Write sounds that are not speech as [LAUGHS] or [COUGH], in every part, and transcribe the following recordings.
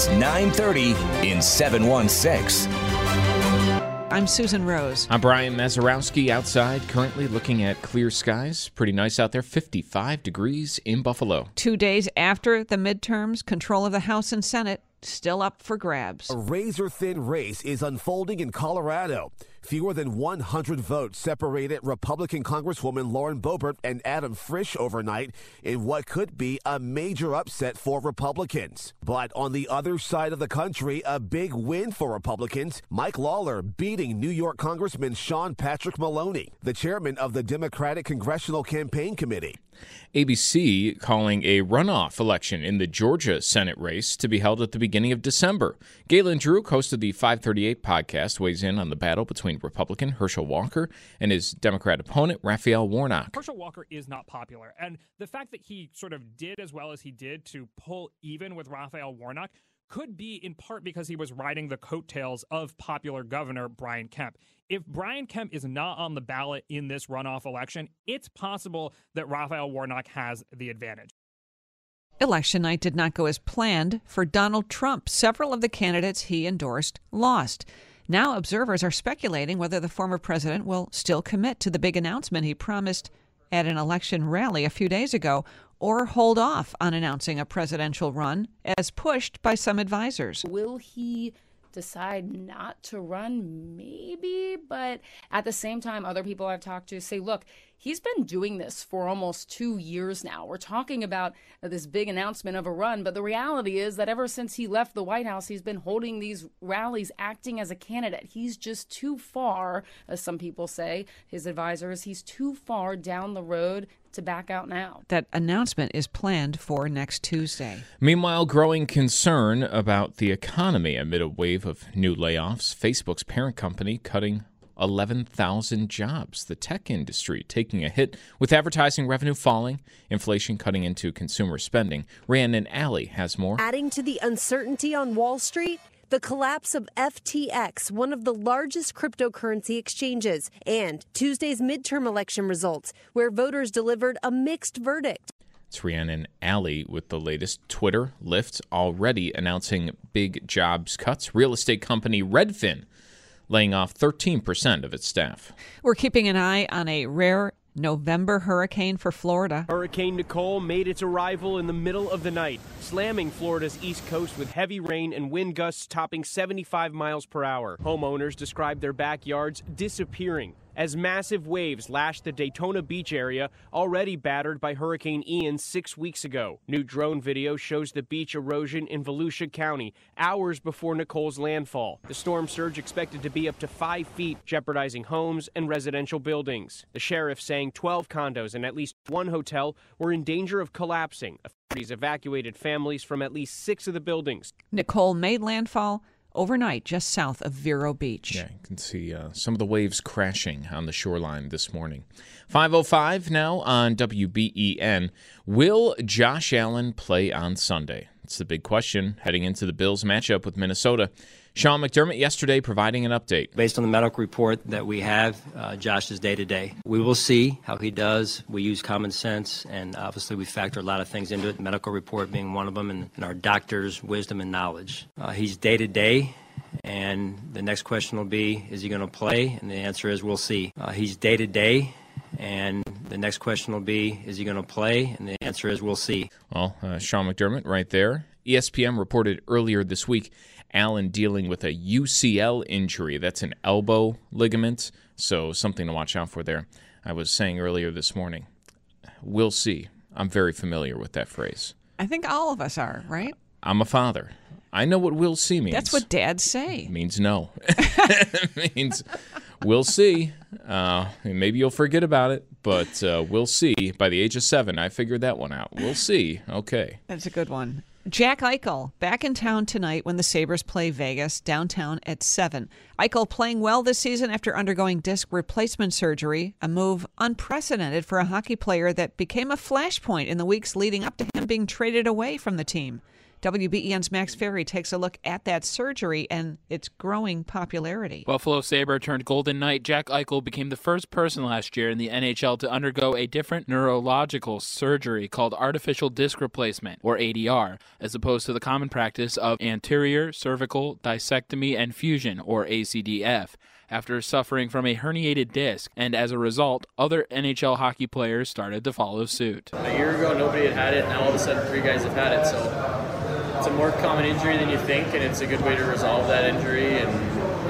It's 9:30 in 716. I'm Susan Rose. I'm Brian Mazarowski outside, currently looking at clear skies. Pretty nice out there, 55 degrees in Buffalo. Two days after the midterms, control of the House and Senate still up for grabs. A razor thin race is unfolding in Colorado. Fewer than 100 votes separated Republican Congresswoman Lauren Boebert and Adam Frisch overnight in what could be a major upset for Republicans. But on the other side of the country, a big win for Republicans. Mike Lawler beating New York Congressman Sean Patrick Maloney, the chairman of the Democratic Congressional Campaign Committee. ABC calling a runoff election in the Georgia Senate race to be held at the beginning of December. Galen Druke, host of the 538 podcast, weighs in on the battle between Republican Herschel Walker and his Democrat opponent, Raphael Warnock. Herschel Walker is not popular. And the fact that he sort of did as well as he did to pull even with Raphael Warnock could be in part because he was riding the coattails of popular governor Brian Kemp. If Brian Kemp is not on the ballot in this runoff election, it's possible that Raphael Warnock has the advantage. Election night did not go as planned for Donald Trump. Several of the candidates he endorsed lost. Now, observers are speculating whether the former president will still commit to the big announcement he promised at an election rally a few days ago or hold off on announcing a presidential run as pushed by some advisors. Will he decide not to run? Maybe, but at the same time, other people I've talked to say, look, he's been doing this for almost two years now. We're talking about this big announcement of a run, but the reality is that ever since he left the White House, he's been holding these rallies, acting as a candidate. He's just too far, as some people say, his advisors, he's too far down the road to back out now. That announcement is planned for next Tuesday. Meanwhile, growing concern about the economy amid a wave of new layoffs. Facebook's parent company cutting 11,000 jobs. The tech industry taking a hit with advertising revenue falling, inflation cutting into consumer spending. Rhiannon Ally has more. Adding to the uncertainty on Wall Street, the collapse of FTX, one of the largest cryptocurrency exchanges, and Tuesday's midterm election results, where voters delivered a mixed verdict. It's Rhiannon Ally with the latest. Twitter, Lyft already announcing big jobs cuts. Real estate company Redfin laying off 13% of its staff. We're keeping an eye on a rare November hurricane for Florida. Hurricane Nicole made its arrival in the middle of the night, slamming Florida's east coast with heavy rain and wind gusts topping 75 miles per hour. Homeowners described their backyards disappearing as massive waves lashed the Daytona Beach area, already battered by Hurricane Ian six weeks ago. New drone video shows the beach erosion in Volusia County hours before Nicole's landfall. The storm surge expected to be up to five feet, jeopardizing homes and residential buildings. The sheriff saying 12 condos and at least one hotel were in danger of collapsing. Authorities evacuated families from at least six of the buildings. Nicole made landfall overnight just south of Vero Beach. Yeah, you can see uh, some of the waves crashing on the shoreline this morning. 505 now on WBEN. Will Josh Allen play on Sunday? It's the big question heading into the Bills matchup with Minnesota. Sean McDermott yesterday providing an update. Based on the medical report that we have, uh, Josh is day to day. We will see how he does. We use common sense, and obviously we factor a lot of things into it, the medical report being one of them, and, and our doctor's wisdom and knowledge. Uh, he's day to day. And the next question will be, is he going to play? And the answer is, we'll see. Uh, he's day to day, and the next question will be, is he going to play? And the answer is, we'll see. Well, uh, Sean McDermott right there. ESPN reported earlier this week Allen dealing with a UCL injury. That's an elbow ligament, so something to watch out for there. I was saying earlier this morning, we'll see. I'm very familiar with that phrase. I think all of us are, right? I'm a father. I know what we'll see means. That's what dads say. It means no. it [LAUGHS] means we'll see. Uh, maybe you'll forget about it, but uh, we'll see. By the age of seven, I figured that one out. We'll see. Okay. That's a good one. Jack Eichel back in town tonight when the Sabres play Vegas downtown at 7. Eichel playing well this season after undergoing disc replacement surgery, a move unprecedented for a hockey player that became a flashpoint in the weeks leading up to him being traded away from the team. WBEN's Max Ferry takes a look at that surgery and its growing popularity. Buffalo Sabre turned Golden Knight Jack Eichel became the first person last year in the NHL to undergo a different neurological surgery called artificial disc replacement, or ADR, as opposed to the common practice of anterior cervical discectomy and fusion, or ACDF after suffering from a herniated disc, and as a result, other NHL hockey players started to follow suit. A year ago, nobody had had it, now all of a sudden, three guys have had it. So it's a more common injury than you think, and it's a good way to resolve that injury. And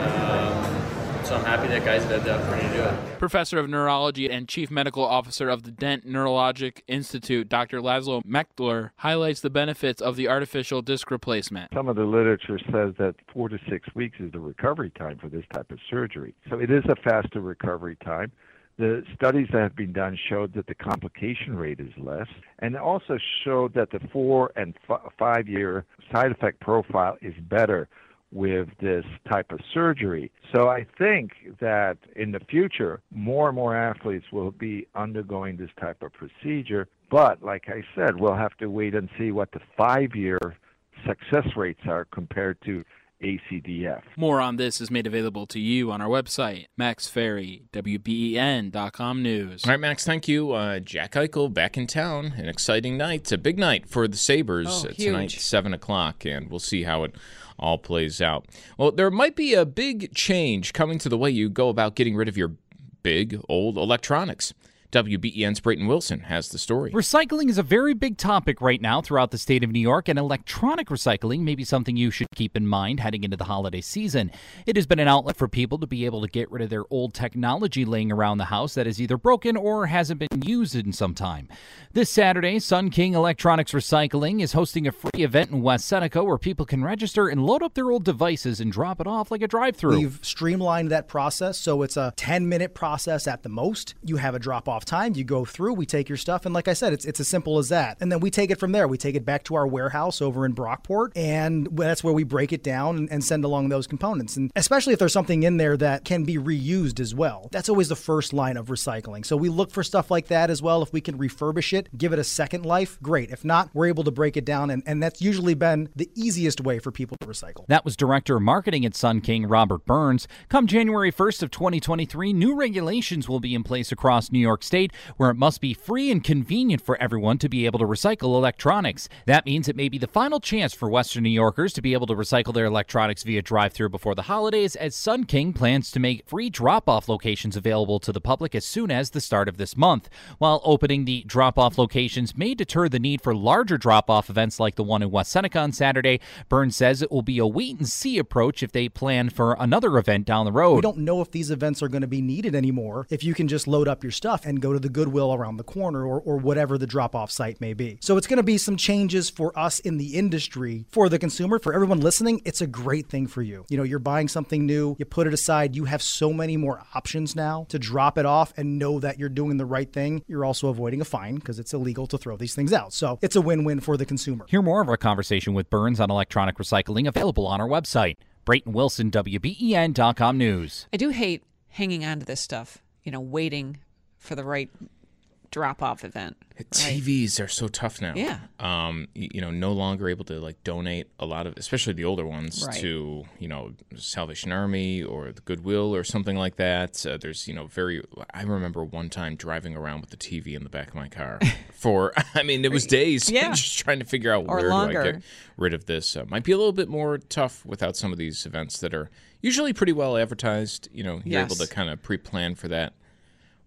um, so I'm happy that guys have had the opportunity to do it. Professor of Neurology and Chief Medical Officer of the Dent Neurologic Institute, Dr. Laszlo Mechtler, highlights the benefits of the artificial disc replacement. Some of the literature says that four to six weeks is the recovery time for this type of surgery. So it is a faster recovery time. The studies that have been done showed that the complication rate is less, and also showed that the four and f- five year side effect profile is better with this type of surgery. So I think that in the future, more and more athletes will be undergoing this type of procedure. But like I said, we'll have to wait and see what the five year success rates are compared to ACDF. More on this is made available to you on our website, Max Ferry, WBEN.com news. All right, Max, thank you. Uh, Jack Eichel back in town. An exciting night. It's a big night for the Sabres Oh, uh, tonight, 7 o'clock, and we'll see how it all plays out. Well, there might be a big change coming to the way you go about getting rid of your big old electronics. WBEN's Brayton Wilson has the story. Recycling is a very big topic right now throughout the state of New York, and electronic recycling may be something you should keep in mind heading into the holiday season. It has been an outlet for people to be able to get rid of their old technology laying around the house that is either broken or hasn't been used in some time. This Saturday, Sunnking Electronics Recycling is hosting a free event in West Seneca where people can register and load up their old devices and drop it off like a drive through. We've streamlined that process so it's a 10 minute process at the most. You have a drop off time, you go through, we take your stuff, and like I said, it's it's as simple as that. And then we take it from there. We take it back to our warehouse over in Brockport, and that's where we break it down and, and send along those components. And especially if there's something in there that can be reused as well. That's always the first line of recycling. So we look for stuff like that as well. If we can refurbish it, give it a second life, great. If not, we're able to break it down, and, and that's usually been the easiest way for people to recycle. That was Director of Marketing at Sunnking, Robert Burns. Come January 1st of 2023, new regulations will be in place across New York State where it must be free and convenient for everyone to be able to recycle electronics. That means it may be the final chance for Western New Yorkers to be able to recycle their electronics via drive-through before the holidays as Sunnking plans to make free drop-off locations available to the public as soon as the start of this month. While opening the drop-off locations may deter the need for larger drop-off events like the one in West Seneca on Saturday, Burns says it will be a wait-and-see approach if they plan for another event down the road. We don't know if these events are going to be needed anymore if you can just load up your stuff and go to the Goodwill around the corner or, or whatever the drop off site may be. So it's going to be some changes for us in the industry. For the consumer, for everyone listening, it's a great thing for you. You know, you're buying something new, you put it aside, you have so many more options now to drop it off and know that you're doing the right thing. You're also avoiding a fine because it's illegal to throw these things out. So it's a win win for the consumer. Hear more of our conversation with Burns on electronic recycling available on our website. Brayton Wilson, WBEN.com News. I do hate hanging on to this stuff, you know, waiting for the right drop off event. right? TVs are so tough now. Yeah. Um, you know, no longer able to like donate a lot of, especially the older ones, Right. to you know Salvation Army or the Goodwill or something like that. Uh, there's you know very. I remember one time driving around with the TV in the back of my car [LAUGHS] for. I mean, it was days. Yeah. [LAUGHS] just trying to figure out Or where do I get rid of this. Uh, might be a little bit more tough without some of these events that are usually pretty well advertised. You know, you're able to kind of pre-plan for that.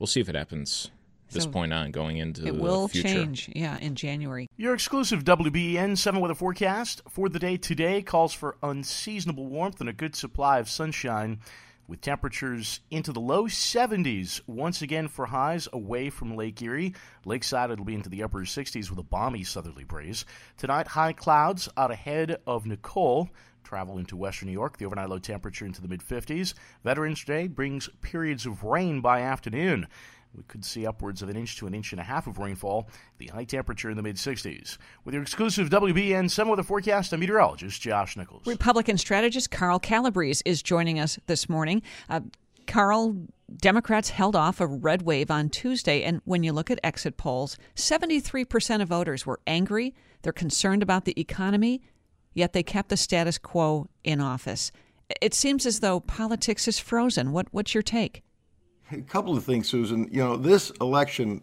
We'll see if it happens this So point on, going into It the will future. change, yeah, in January. Your exclusive WBEN 7 weather forecast for the day today calls for unseasonable warmth and a good supply of sunshine with temperatures into the low 70s once again for highs away from Lake Erie. Lakeside, it'll be into the upper 60s with a balmy southerly breeze. Tonight, high clouds out ahead of Nicole. Travel into western New York, the overnight low temperature into the mid 50s. Veterans Day brings periods of rain by afternoon. We could see upwards of an inch to an inch and a half of rainfall. The high temperature in the mid 60s. With your exclusive WBEN 7 weather forecast, I'm meteorologist Josh Nichols. Republican strategist Carl Calabrese is joining us this morning. Uh, Carl, Democrats held off a red wave on Tuesday, and when you look at exit polls, 73% of voters were angry. They're concerned about the economy, yet they kept the status quo in office. It seems as though politics is frozen. What, what's your take? A couple of things, Susan. You know, this election,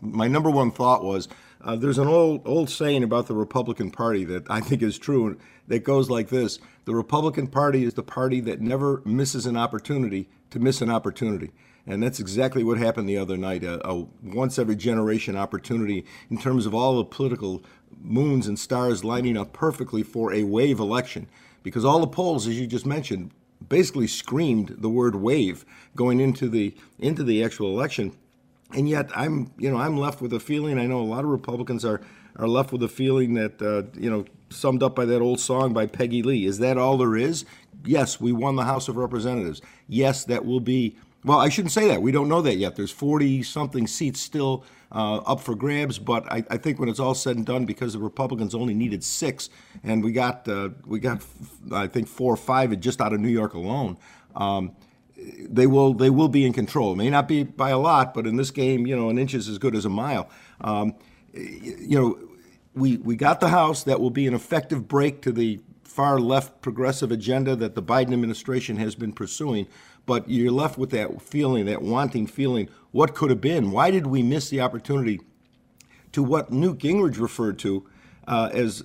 my number one thought was uh, there's an old old saying about the Republican Party that I think is true. That goes like this: the Republican Party is the party that never misses an opportunity to miss an opportunity. And that's exactly what happened the other night a, a once every generation opportunity in terms of all the political moons and stars lining up perfectly for a wave election. Because all the polls, as you just mentioned, basically screamed the word wave going into the into the actual election. And yet i'm you know i'm left with a feeling i know a lot of republicans are are left with a feeling that uh, you know summed up by that old song by peggy lee. Is that all there is? Yes we won the house of representatives. Yes that will be well i shouldn't say that we don't know that yet there's 40 something seats still uh, up for grabs. But I, I, think when it's all said and done, because the Republicans only needed six, and we got uh, we got I think four or five just out of New York alone. Um, they will they will be in control. It may not be by a lot, but in this game, you know, an inch is as good as a mile. Um, you know, we we got the House. That will be an effective break to the far left progressive agenda that the Biden administration has been pursuing but you're left with that feeling, that wanting feeling. What could have been? Why did we miss the opportunity to what Newt Gingrich referred to uh, as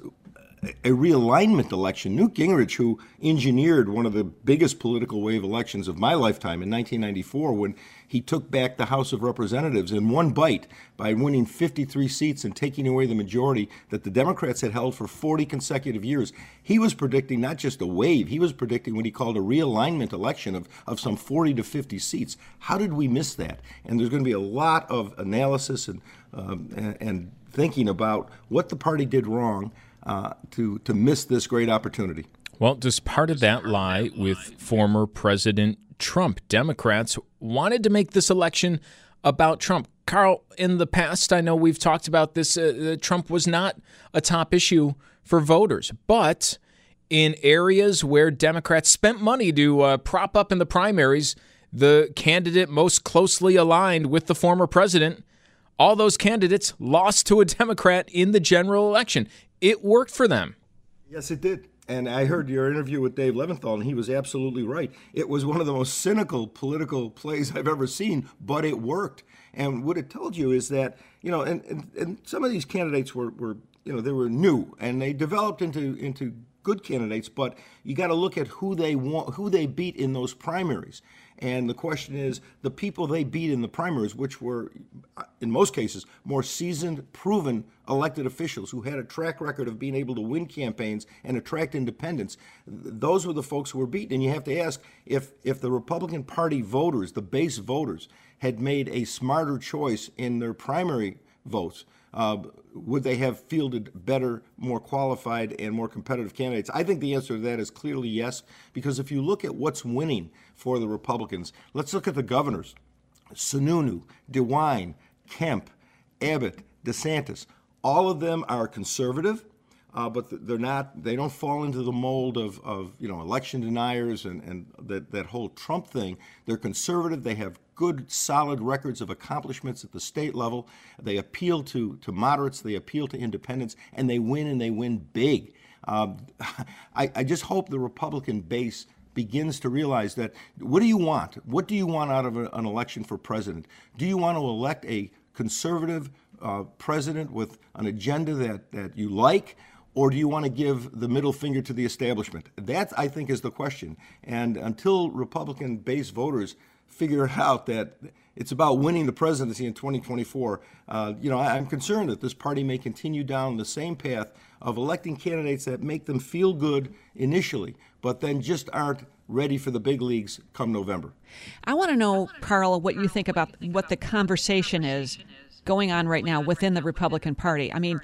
a realignment election. Newt Gingrich, who engineered one of the biggest political wave elections of my lifetime in 1994, when he took back the House of Representatives in one bite by winning 53 seats and taking away the majority that the Democrats had held for 40 consecutive years. He was predicting not just a wave, he was predicting what he called a realignment election of, of some 40 to 50 seats. How did we miss that? And there's going to be a lot of analysis and, um, and, and thinking about what the party did wrong uh, to to miss this great opportunity. Well, does part of that lie with former President Trump? Democrats wanted to make this election about Trump. Carl, in the past, I know we've talked about this. Uh, Trump was not a top issue for voters, but in areas where Democrats spent money to uh, prop up in the primaries the candidate most closely aligned with the former president, all those candidates lost to a Democrat in the general election it worked for them. Yes, it did. And I heard your interview with Dave Leventhal, and he was absolutely right. It was one of the most cynical political plays I've ever seen, but it worked. And what it told you is that, you know, and, and, and some of these candidates were, were, you know, they were new and they developed into, into good candidates, but you got to look at who they want, who they beat in those primaries. And the question is the people they beat in the primaries, which were, in most cases, more seasoned, proven elected officials who had a track record of being able to win campaigns and attract independents, those were the folks who were beaten. And you have to ask if, if the Republican Party voters, the base voters, had made a smarter choice in their primary votes, uh, would they have fielded better, more qualified, and more competitive candidates? I think the answer to that is clearly yes, because if you look at what's winning for the Republicans, let's look at the governors Sununu, DeWine, Kemp, Abbott, DeSantis. All of them are conservative. Uh, but they're not. They don't fall into the mold of, of you know election deniers and, and that, that whole Trump thing. They're conservative. They have good, solid records of accomplishments at the state level. They appeal to, to moderates, they appeal to independents, and they win and they win big. Um, [LAUGHS] I, I just hope the Republican base begins to realize that what do you want? What do you want out of a, an election for president? Do you want to elect a conservative uh, president with an agenda that, that you like? Or do you want to give the middle finger to the establishment? That, I think, is the question. And until Republican base voters figure out that It's about winning the presidency in 2024. Uh, you know, I, I'm concerned that this party may continue down the same path of electing candidates that make them feel good initially, but then just aren't ready for the big leagues come November. I want to know, Carl, what you think about what the conversation is going on right now within the Republican Party. I mean,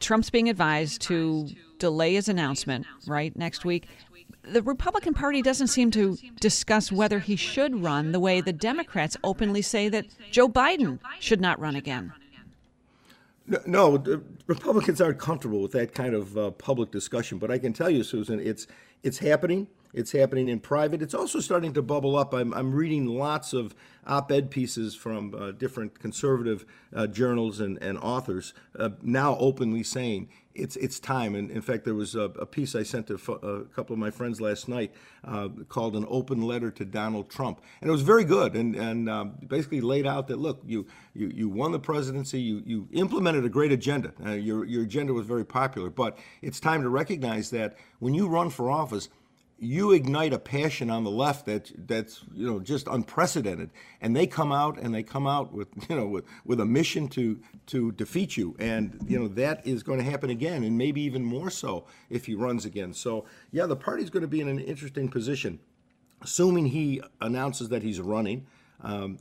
Trump's being advised to delay his announcement, right, next week. The Republican Party doesn't seem to discuss whether he should run the way the Democrats openly say that Joe Biden should not run again. No, Republicans aren't comfortable with that kind of uh, public discussion. But I can tell you, Susan, it's it's happening. It's happening in private. It's also starting to bubble up. I'm, I'm reading lots of op ed pieces from uh, different conservative uh, journals and, and authors uh, now openly saying it's it's time. And in fact, there was a, a piece I sent to a couple of my friends last night uh, called "An Open Letter to Donald Trump," and it was very good and and um, basically laid out that look, you you you won the presidency, you you implemented a great agenda. Uh, your your agenda was very popular, but it's time to recognize that when you run for office you ignite a passion on the left that that's you know just unprecedented. And they come out and they come out with [LAUGHS] you know with, with a mission to to defeat you. And you know that is going to happen again and maybe even more so if he runs again. So yeah the party's going to be in an interesting position. Assuming he announces that he's running um,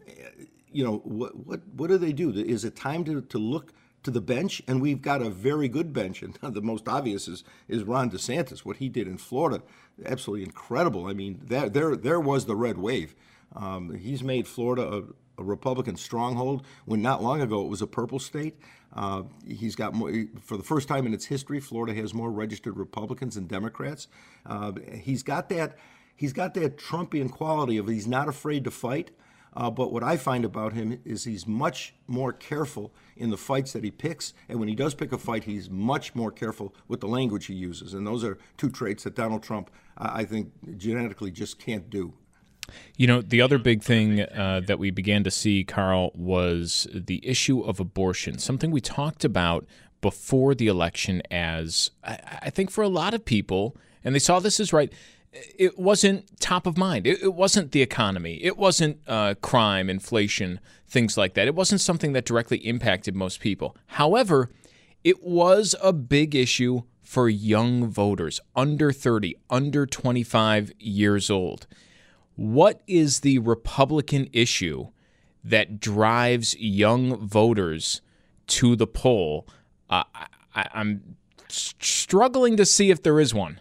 you know what what what do they do? Is it time to to look to the bench, and we've got a very good bench. And [LAUGHS] the most obvious is, is Ron DeSantis. What he did in Florida, absolutely incredible. I mean, there there there was the red wave. Um, he's made Florida a, a, Republican stronghold when not long ago it was a purple state. Uh, he's got more, for the first time in its history, Florida has more registered Republicans than Democrats. Uh, he's got that. He's got that Trumpian quality of he's not afraid to fight. Uh, but what I find about him is he's much more careful in the fights that he picks. And when he does pick a fight, he's much more careful with the language he uses. And those are two traits that Donald Trump, uh, I think, genetically just can't do. You know, the other big thing uh, that we began to see, Carl, was the issue of abortion, something we talked about before the election as I, I think for a lot of people, and they saw this as right it wasn't top of mind. It, it wasn't the economy. It wasn't uh, crime, inflation, things like that. It wasn't something that directly impacted most people. However, it was a big issue for young voters under 30, under 25 years old. What is the Republican issue that drives young voters to the poll? Uh, I, I'm struggling to see if there is one.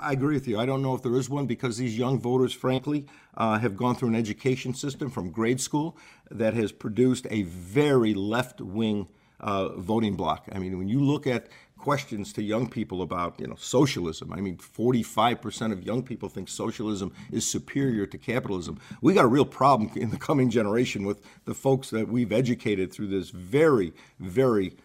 I agree with you. I don't know if there is one because these young voters, frankly, uh, have gone through an education system from grade school that has produced a very left wing uh, voting bloc. I mean, when you look at questions to young people about you know socialism i mean 45% of young people think socialism is superior to capitalism we got a real problem [LAUGHS] in the coming generation with the folks that we've educated through this very very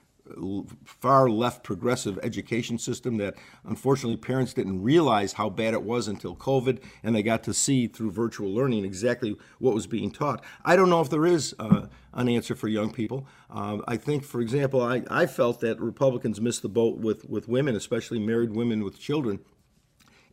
far left progressive education system that unfortunately parents didn't realize how bad it was until COVID and they got to see through virtual learning exactly what was being taught. I don't know if there is uh, an answer for young people. Um, I think, for example, I, I felt that Republicans missed the boat with, with women, especially married women with children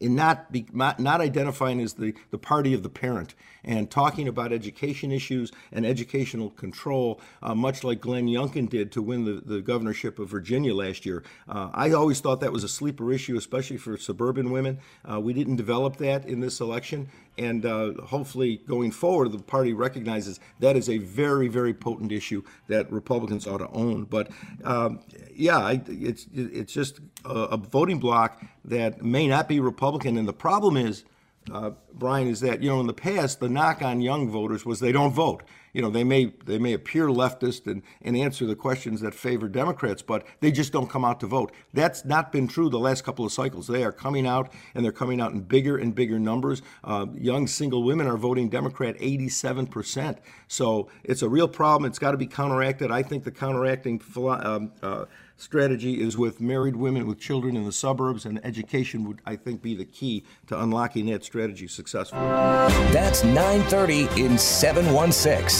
in not be, not identifying as the, the party of the parent and talking about education issues and educational control, uh, much like Glenn Youngkin did to win the, the governorship of Virginia last year. Uh, I always thought that was a sleeper issue, especially for suburban women. Uh, we didn't develop that in this election, and uh, hopefully going forward, the party recognizes that is a very, very potent issue that Republicans ought to own. But um, yeah, I, it's it's just a, a voting bloc that may not be Republican, and the problem is uh, Brian, is that you know in the past the knock on young voters was they don't vote. You know they may they may appear leftist and, and answer the questions that favor Democrats, but they just don't come out to vote. That's not been true the last couple of cycles. They are coming out and they're coming out in bigger and bigger numbers. Uh, young single women are voting Democrat 87 percent. So it's a real problem. It's got to be counteracted. I think the counteracting. Um, uh, strategy is with married women with children in the suburbs, and education would, I think, be the key to unlocking that strategy successfully. That's 9:30 in 716.